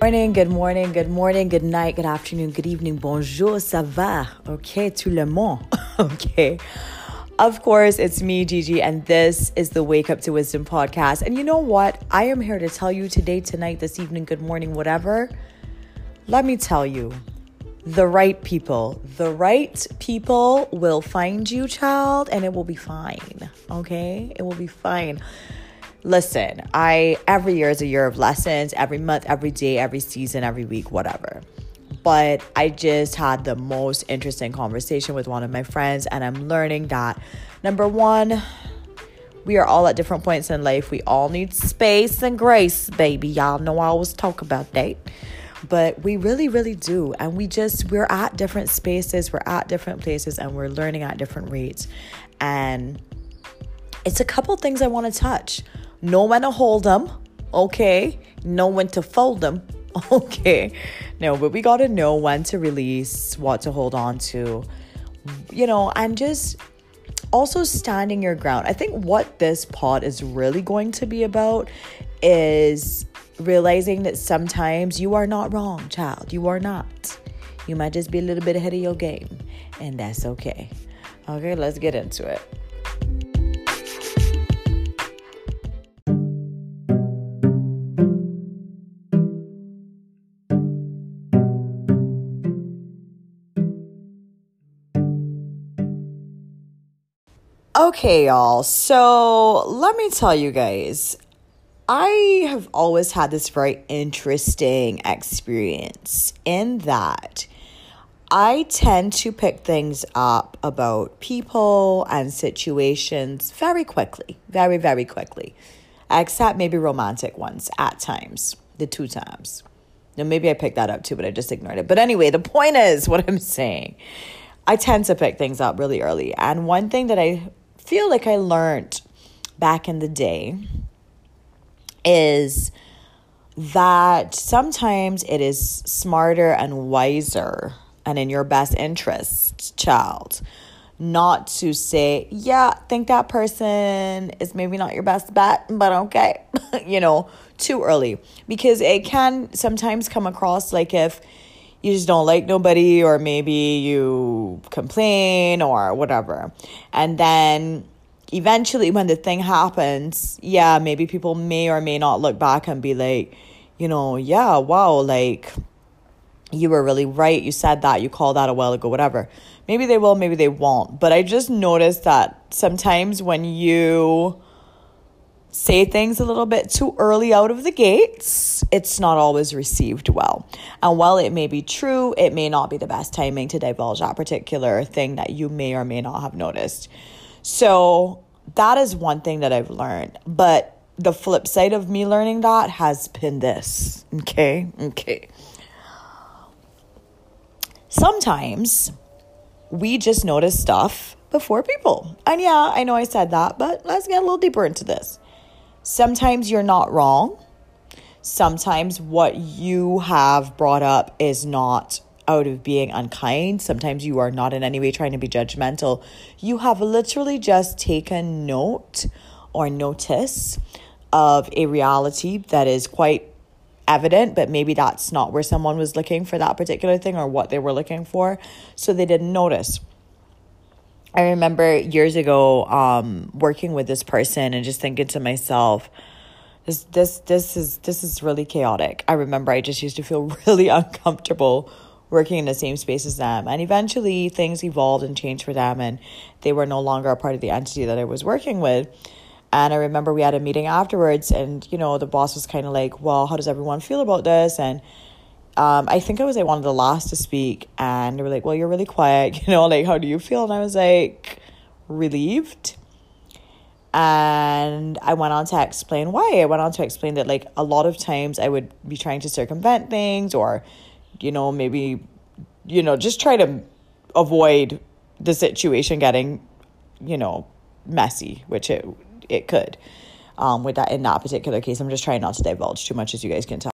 Morning, good morning, good morning, good night, good afternoon, good evening, bonjour, ça va? Okay, tout le monde. okay. Of course, it's me, Gigi, and this is the Wake Up to Wisdom podcast. And you know what? I am here to tell you today, tonight, this evening, good morning, whatever. Let me tell you, the right people, the right people will find you, child, and it will be fine. Okay? It will be fine. Listen, I every year is a year of lessons, every month, every day, every season, every week, whatever. But I just had the most interesting conversation with one of my friends, and I'm learning that number one, we are all at different points in life. We all need space and grace, baby. Y'all know I always talk about that. But we really, really do. And we just, we're at different spaces, we're at different places, and we're learning at different rates. And it's a couple things I want to touch know when to hold them, okay? Know when to fold them, okay? No, but we got to know when to release, what to hold on to, you know, and just also standing your ground. I think what this pod is really going to be about is realizing that sometimes you are not wrong, child. You are not. You might just be a little bit ahead of your game, and that's okay. Okay, let's get into it. Okay, y'all. So let me tell you guys, I have always had this very interesting experience in that I tend to pick things up about people and situations very quickly, very, very quickly, except maybe romantic ones at times, the two times. Now, maybe I picked that up too, but I just ignored it. But anyway, the point is what I'm saying. I tend to pick things up really early. And one thing that I feel like I learned back in the day is that sometimes it is smarter and wiser and in your best interest, child, not to say, yeah, think that person is maybe not your best bet, but okay, you know, too early. Because it can sometimes come across like if you just don't like nobody, or maybe you complain or whatever. And then eventually, when the thing happens, yeah, maybe people may or may not look back and be like, you know, yeah, wow, like you were really right. You said that, you called that a while ago, whatever. Maybe they will, maybe they won't. But I just noticed that sometimes when you say things a little bit too early out of the gates, it's not always received well. And while it may be true, it may not be the best timing to divulge that particular thing that you may or may not have noticed. So that is one thing that I've learned. But the flip side of me learning that has been this. Okay? Okay. Sometimes we just notice stuff before people. And yeah, I know I said that, but let's get a little deeper into this. Sometimes you're not wrong. Sometimes what you have brought up is not out of being unkind. Sometimes you are not in any way trying to be judgmental. You have literally just taken note or notice of a reality that is quite evident, but maybe that's not where someone was looking for that particular thing or what they were looking for. So they didn't notice. I remember years ago um, working with this person and just thinking to myself, this this this is this is really chaotic. I remember I just used to feel really uncomfortable working in the same space as them. And eventually things evolved and changed for them and they were no longer a part of the entity that I was working with. And I remember we had a meeting afterwards and you know the boss was kind of like, "Well, how does everyone feel about this?" and um, I think I was like one of the last to speak, and they were like, "Well, you're really quiet, you know, like how do you feel?" And I was like, relieved. And I went on to explain why. I went on to explain that like a lot of times I would be trying to circumvent things, or you know, maybe you know, just try to avoid the situation getting, you know, messy, which it it could. Um, with that in that particular case, I'm just trying not to divulge too much, as you guys can tell.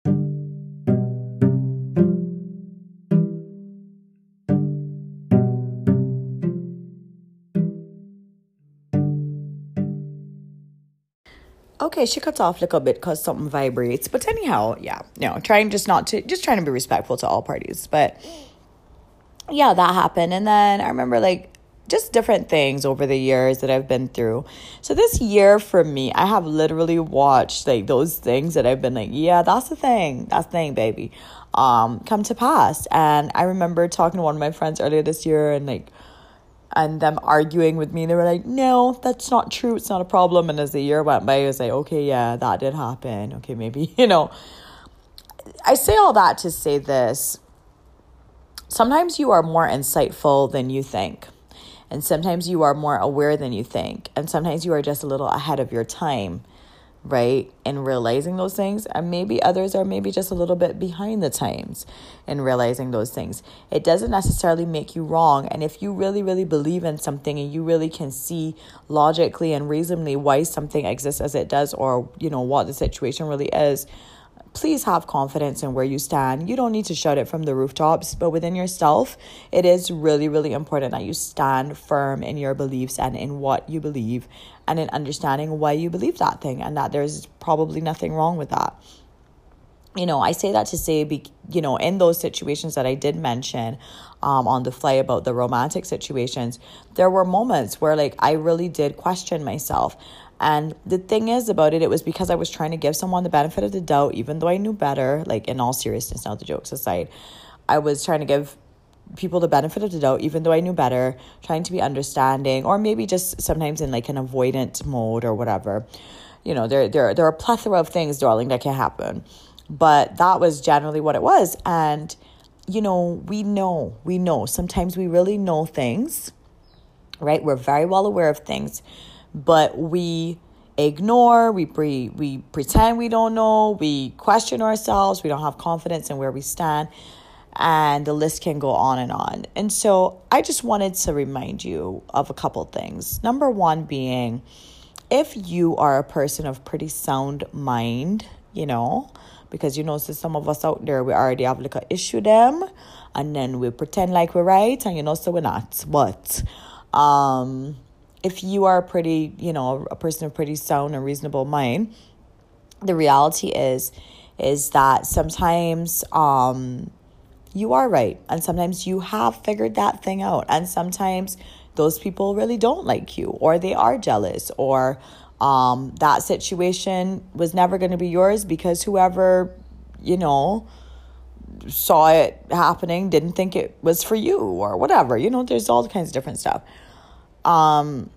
Okay, she cuts off a little bit because something vibrates. But anyhow, yeah, no, trying just not to, just trying to be respectful to all parties. But yeah, that happened. And then I remember like just different things over the years that I've been through. So this year for me, I have literally watched like those things that I've been like, yeah, that's the thing. That's the thing, baby. Um, come to pass. And I remember talking to one of my friends earlier this year and like and them arguing with me. They were like, no, that's not true. It's not a problem. And as the year went by, I was like, okay, yeah, that did happen. Okay, maybe, you know. I say all that to say this. Sometimes you are more insightful than you think. And sometimes you are more aware than you think. And sometimes you are just a little ahead of your time right? In realizing those things. And maybe others are maybe just a little bit behind the times in realizing those things. It doesn't necessarily make you wrong. And if you really, really believe in something and you really can see logically and reasonably why something exists as it does or, you know, what the situation really is, please have confidence in where you stand. You don't need to shout it from the rooftops, but within yourself, it is really, really important that you stand firm in your beliefs and in what you believe and in understanding why you believe that thing and that there's probably nothing wrong with that. You know, I say that to say, be, you know, in those situations that I did mention um, on the fly about the romantic situations, there were moments where, like, I really did question myself. And the thing is about it, it was because I was trying to give someone the benefit of the doubt, even though I knew better, like in all seriousness, now the jokes aside. I was trying to give people the benefit of the doubt, even though I knew better, trying to be understanding, or maybe just sometimes in like an avoidant mode or whatever. You know, there, there, there are a plethora of things, darling, that can happen. But that was generally what it was. And, you know, we know, we know. Sometimes we really know things, right? We're very well aware of things but we ignore, we pre- we pretend we don't know, we question ourselves, we don't have confidence in where we stand, and the list can go on and on. And so I just wanted to remind you of a couple things. Number one being if you are a person of pretty sound mind, you know, because you know, so some of us out there we already have like a issue them and then we pretend like we're right and you know so we're not. But um if you are pretty, you know, a person of pretty sound and reasonable mind, the reality is is that sometimes um you are right and sometimes you have figured that thing out and sometimes those people really don't like you or they are jealous or um that situation was never going to be yours because whoever you know saw it happening didn't think it was for you or whatever you know there's all kinds of different stuff um,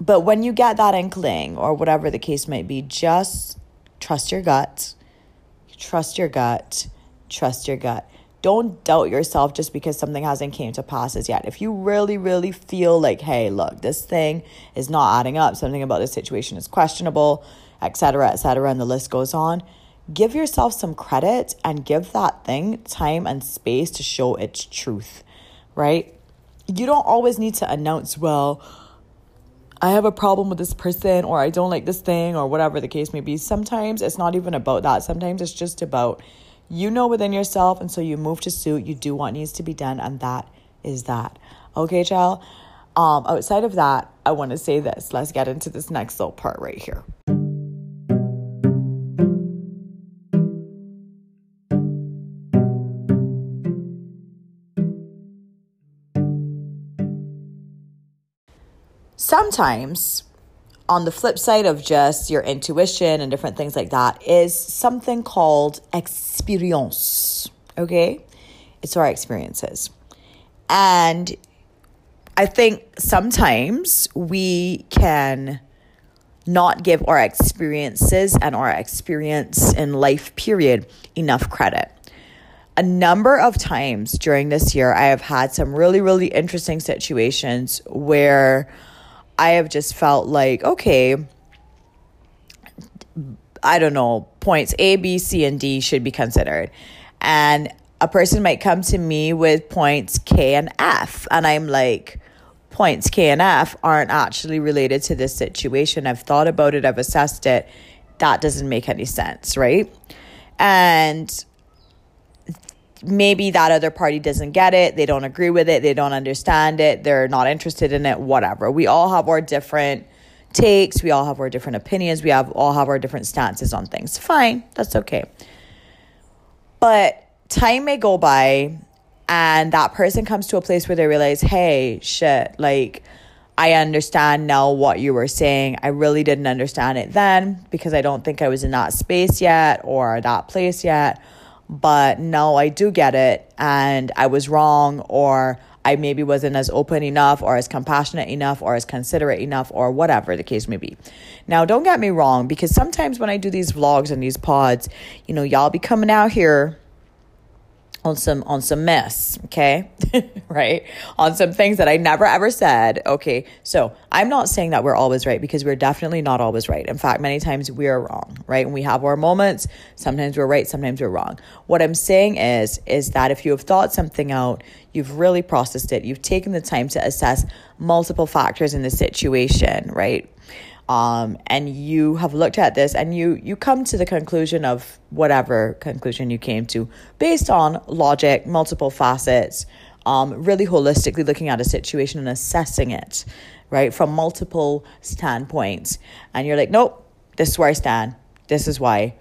but when you get that inkling or whatever the case might be, just trust your gut. Trust your gut. Trust your gut. Don't doubt yourself just because something hasn't came to pass as yet. If you really, really feel like, hey, look, this thing is not adding up, something about this situation is questionable, etc., etc., and the list goes on, give yourself some credit and give that thing time and space to show its truth, right? You don't always need to announce, well, I have a problem with this person or I don't like this thing or whatever the case may be. Sometimes it's not even about that. Sometimes it's just about you know within yourself and so you move to suit, you do what needs to be done and that is that. Okay, child. Um outside of that, I want to say this. Let's get into this next little part right here. Sometimes on the flip side of just your intuition and different things like that is something called experience. Okay? It's our experiences. And I think sometimes we can not give our experiences and our experience in life, period, enough credit. A number of times during this year, I have had some really, really interesting situations where I have just felt like, okay, I don't know, points A, B, C, and D should be considered. And a person might come to me with points K and F. And I'm like, points K and F aren't actually related to this situation. I've thought about it, I've assessed it. That doesn't make any sense, right? And maybe that other party doesn't get it, they don't agree with it, they don't understand it, they're not interested in it, whatever. We all have our different takes, we all have our different opinions, we have all have our different stances on things. Fine, that's okay. But time may go by and that person comes to a place where they realize, hey, shit, like I understand now what you were saying. I really didn't understand it then because I don't think I was in that space yet or that place yet. But no, I do get it and I was wrong or I maybe wasn't as open enough or as compassionate enough or as considerate enough or whatever the case may be. Now, don't get me wrong because sometimes when I do these vlogs and these pods, you know, y'all be coming out here on some on some mess okay? Right? On some things that i never ever said okay? So i'm not saying that we're always right because we're definitely not always right. In fact many times we are wrong right? And we have our moments. Sometimes we're right sometimes we're wrong. What i'm saying is is that if you have thought something out you've really processed it. You've taken the time to assess multiple factors in the situation right um, and you have looked at this and you you come to the conclusion of whatever conclusion you came to based on logic, multiple facets, um, really holistically looking at a situation and assessing it, right, from multiple standpoints. And you're like, nope, this is where I stand. This is why.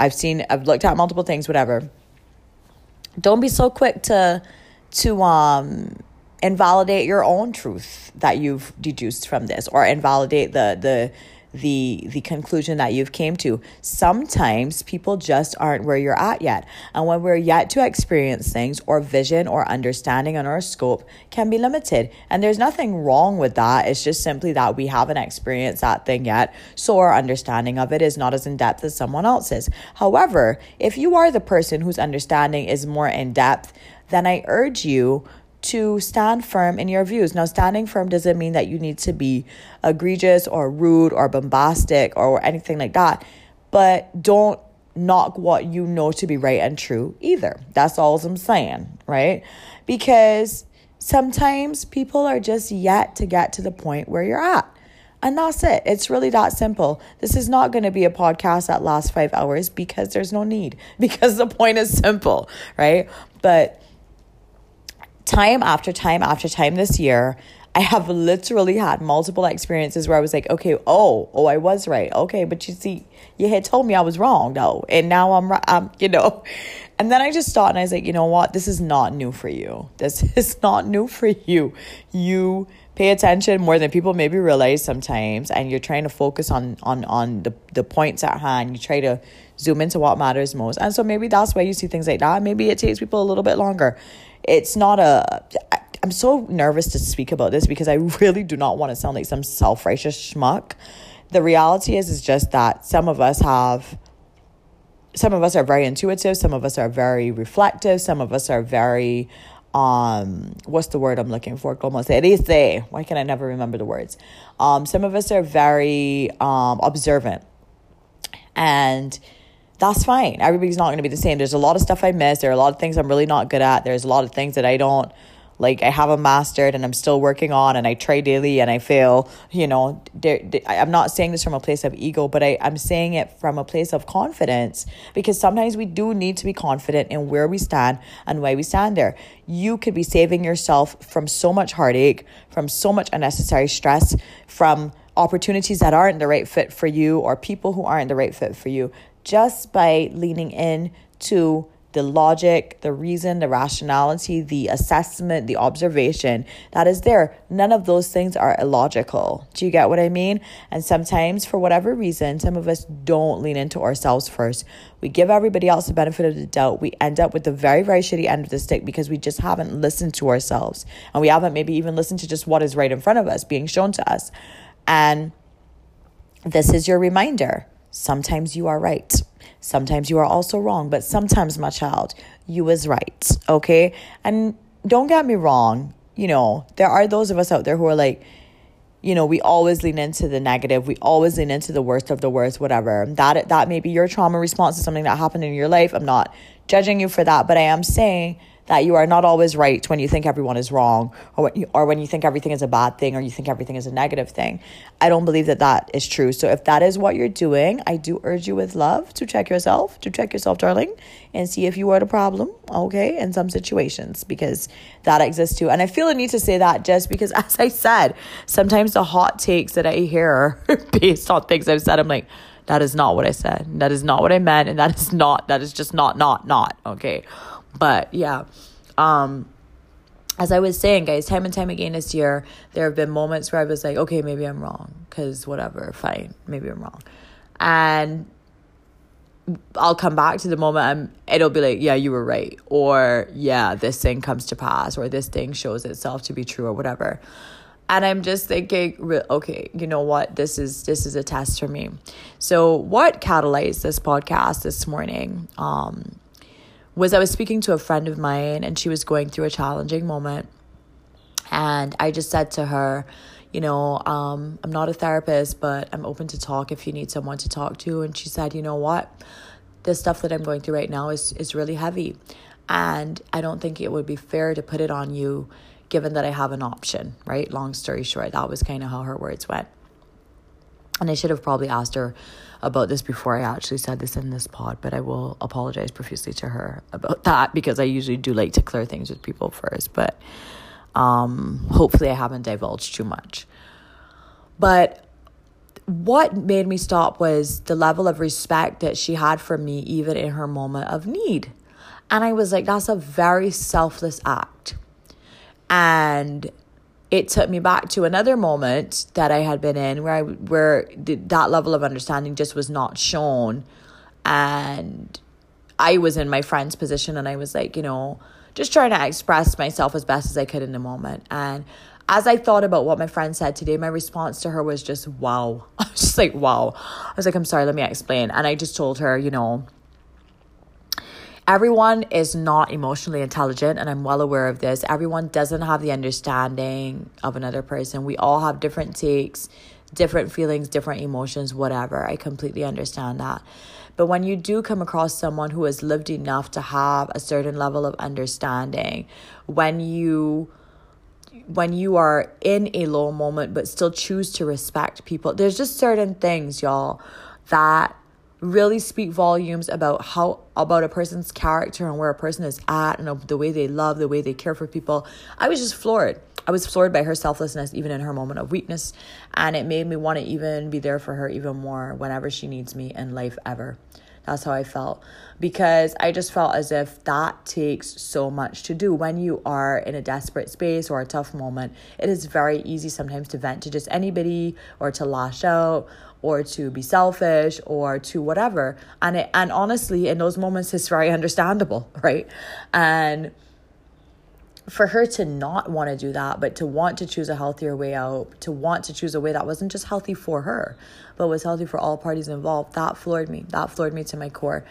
I've seen, I've looked at multiple things, whatever. Don't be so quick to to um invalidate your own truth that you've deduced from this or invalidate the the the the conclusion that you've came to. Sometimes people just aren't where you're at yet. And when we're yet to experience things or vision or understanding on our scope can be limited. And there's nothing wrong with that. It's just simply that we haven't experienced that thing yet. So our understanding of it is not as in depth as someone else's. However if you are the person whose understanding is more in depth then i urge you to stand firm in your views. Now, standing firm doesn't mean that you need to be egregious or rude or bombastic or anything like that, but don't knock what you know to be right and true either. That's all I'm saying, right? Because sometimes people are just yet to get to the point where you're at. And that's it. It's really that simple. This is not going to be a podcast that lasts five hours because there's no need, because the point is simple, right? But time after time after time this year, I have literally had multiple experiences where I was like, okay, oh, oh, I was right. Okay, but you see, you had told me I was wrong though, and now I'm right. Um, you know, and then I just thought, and I was like, you know what? This is not new for you. This is not new for you. You pay attention more than people maybe realize sometimes, and you're trying to focus on on on the the points at hand. You try to zoom into what matters most, and so maybe that's why you see things like that. Maybe it takes people a little bit longer it's not a I'm so nervous to speak about this because I really do not want to sound like some self-righteous schmuck. The reality is is just that some of us have some of us are very intuitive, some of us are very reflective, some of us are very um what's the word I'm looking for? Como se dice? Why can I never remember the words? Um some of us are very um observant. And that's fine. Everybody's not going to be the same. There's a lot of stuff I miss. There are a lot of things I'm really not good at. There's a lot of things that I don't like I haven't mastered and I'm still working on and I try daily and I fail, you know, I'm not saying this from a place of ego, but I, I'm saying it from a place of confidence because sometimes we do need to be confident in where we stand and why we stand there. You could be saving yourself from so much heartache, from so much unnecessary stress, from opportunities that aren't the right fit for you or people who aren't the right fit for you just by leaning in to the logic, the reason, the rationality, the assessment, the observation that is there. None of those things are illogical. Do you get what I mean? And sometimes, for whatever reason, some of us don't lean into ourselves first. We give everybody else the benefit of the doubt. We end up with the very, very shitty end of the stick because we just haven't listened to ourselves. And we haven't maybe even listened to just what is right in front of us being shown to us. And this is your reminder Sometimes you are right. Sometimes you are also wrong, but sometimes, my child, you is right. Okay? And don't get me wrong, you know, there are those of us out there who are like, you know, we always lean into the negative. We always lean into the worst of the worst, whatever. That that may be your trauma response to something that happened in your life. I'm not judging you for that, but I am saying that you are not always right when you think everyone is wrong or when you, or when you think everything is a bad thing or you think everything is a negative thing. I don't believe that that is true. So if that is what you're doing, I do urge you with love to check yourself, to check yourself, darling, and see if you are the problem, okay, in some situations because that exists too. And I feel the need to say that just because, as I said, sometimes the hot takes that I hear based on things I've said, I'm like, that is not what I said. That is not what I meant. And that is not, that is just not, not, not, okay. But yeah, um, as I was saying, guys, time and time again this year, there have been moments where I was like, okay, maybe I'm wrong, because whatever, fine, maybe I'm wrong. And I'll come back to the moment I'm, it'll be like, yeah, you were right. Or, yeah, this thing comes to pass, or this thing shows itself to be true, or whatever. And I'm just thinking, okay, you know what? This is this is a test for me. So, what catalyzed this podcast this morning? Um, was I was speaking to a friend of mine and she was going through a challenging moment. And I just said to her, you know, um, I'm not a therapist, but I'm open to talk if you need someone to talk to. And she said, you know what? The stuff that I'm going through right now is, is really heavy. And I don't think it would be fair to put it on you given that I have an option, right? Long story short, that was kind of how her words went. And I should have probably asked her about this before I actually said this in this pod, but I will apologize profusely to her about that because I usually do like to clear things with people first. But um, hopefully, I haven't divulged too much. But what made me stop was the level of respect that she had for me, even in her moment of need. And I was like, that's a very selfless act. And it took me back to another moment that I had been in where I where that level of understanding just was not shown and I was in my friend's position and I was like, you know, just trying to express myself as best as I could in the moment. And as I thought about what my friend said today, my response to her was just wow. I was just like, wow. I was like, I'm sorry, let me explain. And I just told her, you know, everyone is not emotionally intelligent and i'm well aware of this. Everyone doesn't have the understanding of another person. We all have different takes different feelings different emotions whatever. I completely understand that. But when you do come across someone who has lived enough to have a certain level of understanding when you when you are in a low moment but still choose to respect people there's just certain things y'all that really speak volumes about how about a person's character and where a person is at and the way they love the way they care for people. I was just floored. I was floored by her selflessness even in her moment of weakness. And it made me want to even be there for her even more whenever she needs me in life ever. That's how i felt. Because i just felt as if that takes so much to do. When you are in a desperate space or a tough moment it is very easy sometimes to vent to just anybody or to lash out or to be selfish or to whatever and it, and honestly in those moments it's very understandable right and for her to not want to do that but to want to choose a healthier way out to want to choose a way that wasn't just healthy for her but was healthy for all parties involved that floored me that floored me to my core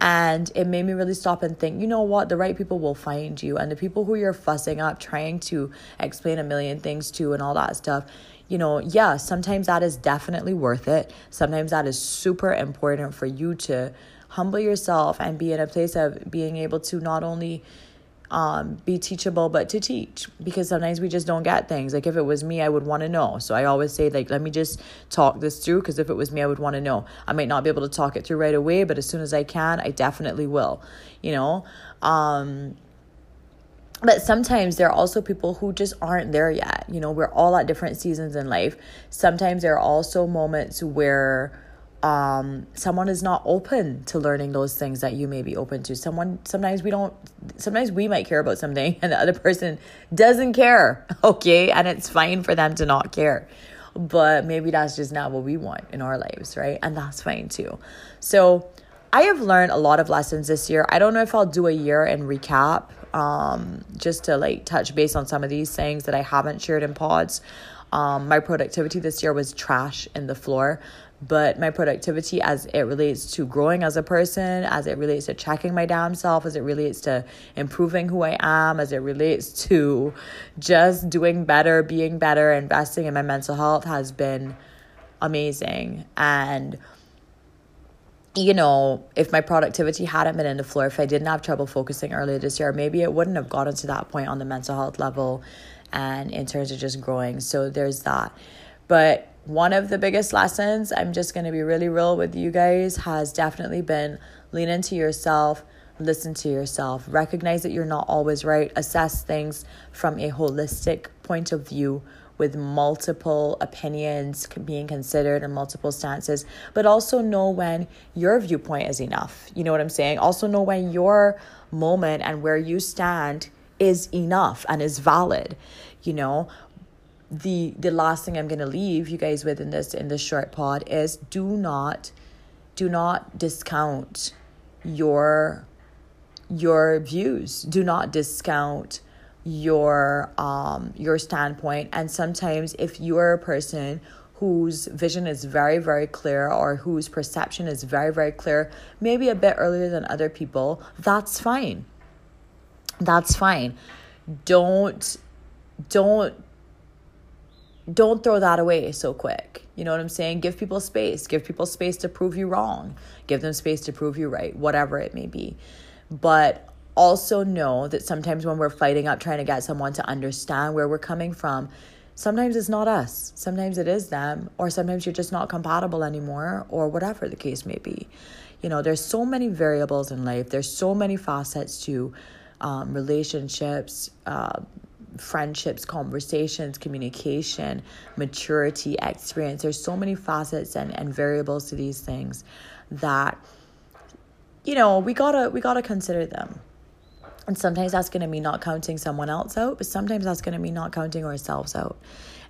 and it made me really stop and think, you know what? The right people will find you. And the people who you're fussing up, trying to explain a million things to, and all that stuff, you know, yeah, sometimes that is definitely worth it. Sometimes that is super important for you to humble yourself and be in a place of being able to not only um, be teachable, but to teach because sometimes we just don't get things. Like if it was me, I would want to know. So I always say, like, let me just talk this through because if it was me, I would want to know. I might not be able to talk it through right away, but as soon as I can, I definitely will, you know? Um, but sometimes there are also people who just aren't there yet. You know, we're all at different seasons in life. Sometimes there are also moments where um someone is not open to learning those things that you may be open to. Someone sometimes we don't sometimes we might care about something and the other person doesn't care okay? And it's fine for them to not care. But maybe that's just not what we want in our lives right? And that's fine too. So i have learned a lot of lessons this year. I don't know if i'll do a year and recap um, just to like touch base on some of these things that I haven't shared in pods. Um, my productivity this year was trash in the floor, but my productivity as it relates to growing as a person, as it relates to checking my damn self, as it relates to improving who I am, as it relates to just doing better, being better, investing in my mental health has been amazing. And you know, if my productivity hadn't been in the floor, if I didn't have trouble focusing earlier this year, maybe it wouldn't have gotten to that point on the mental health level and in terms of just growing. So there's that. But one of the biggest lessons, I'm just going to be really real with you guys, has definitely been lean into yourself, listen to yourself, recognize that you're not always right, assess things from a holistic point of view with multiple opinions being considered and multiple stances, but also know when your viewpoint is enough. You know what I'm saying? Also know when your moment and where you stand is enough and is valid. You know, the the last thing I'm going to leave you guys with in this in this short pod is do not do not discount your your views. Do not discount your um your standpoint. And sometimes if you're a person whose vision is very very clear or whose perception is very very clear maybe a bit earlier than other people that's fine. That's fine. Don't don't don't throw that away so quick. You know what i'm saying? Give people space. Give people space to prove you wrong. Give them space to prove you right whatever it may be. But also know that sometimes when we're fighting up trying to get someone to understand where we're coming from, sometimes it's not us. Sometimes it is them, or sometimes you're just not compatible anymore, or whatever the case may be. You know, there's so many variables in life, there's so many facets to um, relationships. Uh, friendships, conversations, communication, maturity, experience. There's so many facets and, and variables to these things that you know we gotta we gotta consider them and sometimes that's going to mean not counting someone else out, but sometimes that's going to mean not counting ourselves out.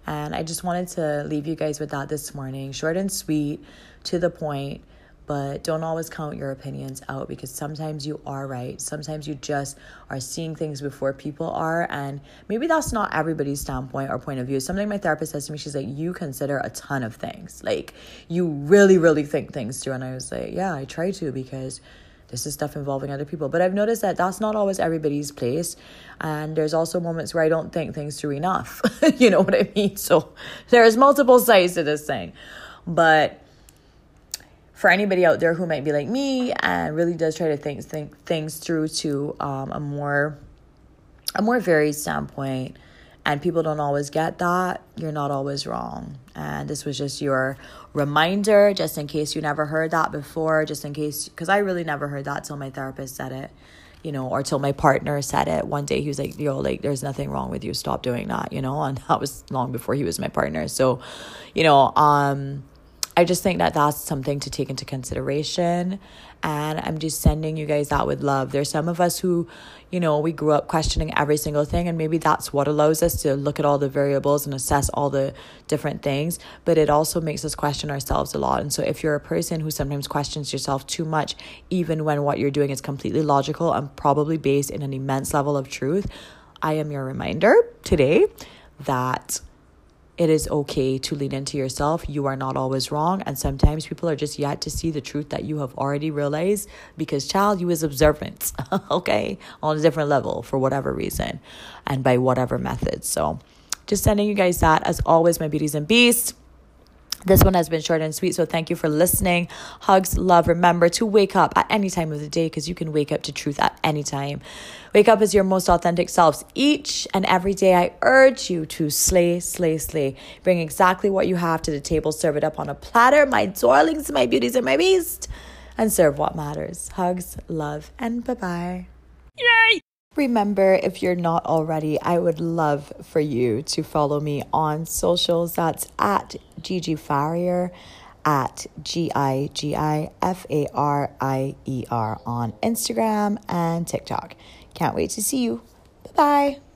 And I just wanted to leave you guys with that this morning. Short and sweet, to the point, but don't always count your opinions out because sometimes you are right. Sometimes you just are seeing things before people are. And maybe that's not everybody's standpoint or point of view. Something my therapist says to me, she's like, You consider a ton of things. Like, you really, really think things through. And I was like, Yeah, I try to because this is stuff involving other people. But I've noticed that that's not always everybody's place. And there's also moments where I don't think things through enough. you know what I mean? So there's multiple sides to this thing. But for anybody out there who might be like me and really does try to think, think things through to um, a more a more varied standpoint, and people don't always get that, you're not always wrong. And this was just your reminder, just in case you never heard that before, just in case, because I really never heard that till my therapist said it, you know, or till my partner said it. One day he was like, yo, like, there's nothing wrong with you. Stop doing that, you know, and that was long before he was my partner. So, you know, um, I just think that that's something to take into consideration. And I'm just sending you guys that with love. There's some of us who, you know, we grew up questioning every single thing, and maybe that's what allows us to look at all the variables and assess all the different things. But it also makes us question ourselves a lot. And so, if you're a person who sometimes questions yourself too much, even when what you're doing is completely logical and probably based in an immense level of truth, I am your reminder today that it is okay to lean into yourself. You are not always wrong. And sometimes people are just yet to see the truth that you have already realized because, child, you is observant, okay, on a different level for whatever reason and by whatever method. So, just sending you guys that as always, my beauties and beasts. This one has been short and sweet, so thank you for listening. Hugs, love. Remember to wake up at any time of the day because you can wake up to truth at any time. Wake up as your most authentic selves. Each and every day, I urge you to slay, slay, slay. Bring exactly what you have to the table, serve it up on a platter, my darlings, my beauties, and my beast, and serve what matters. Hugs, love, and bye bye. Yay! Remember, if you're not already, I would love for you to follow me on socials. That's at Gigi Farier, at G I G I F A R I E R on Instagram and TikTok. Can't wait to see you. Bye bye.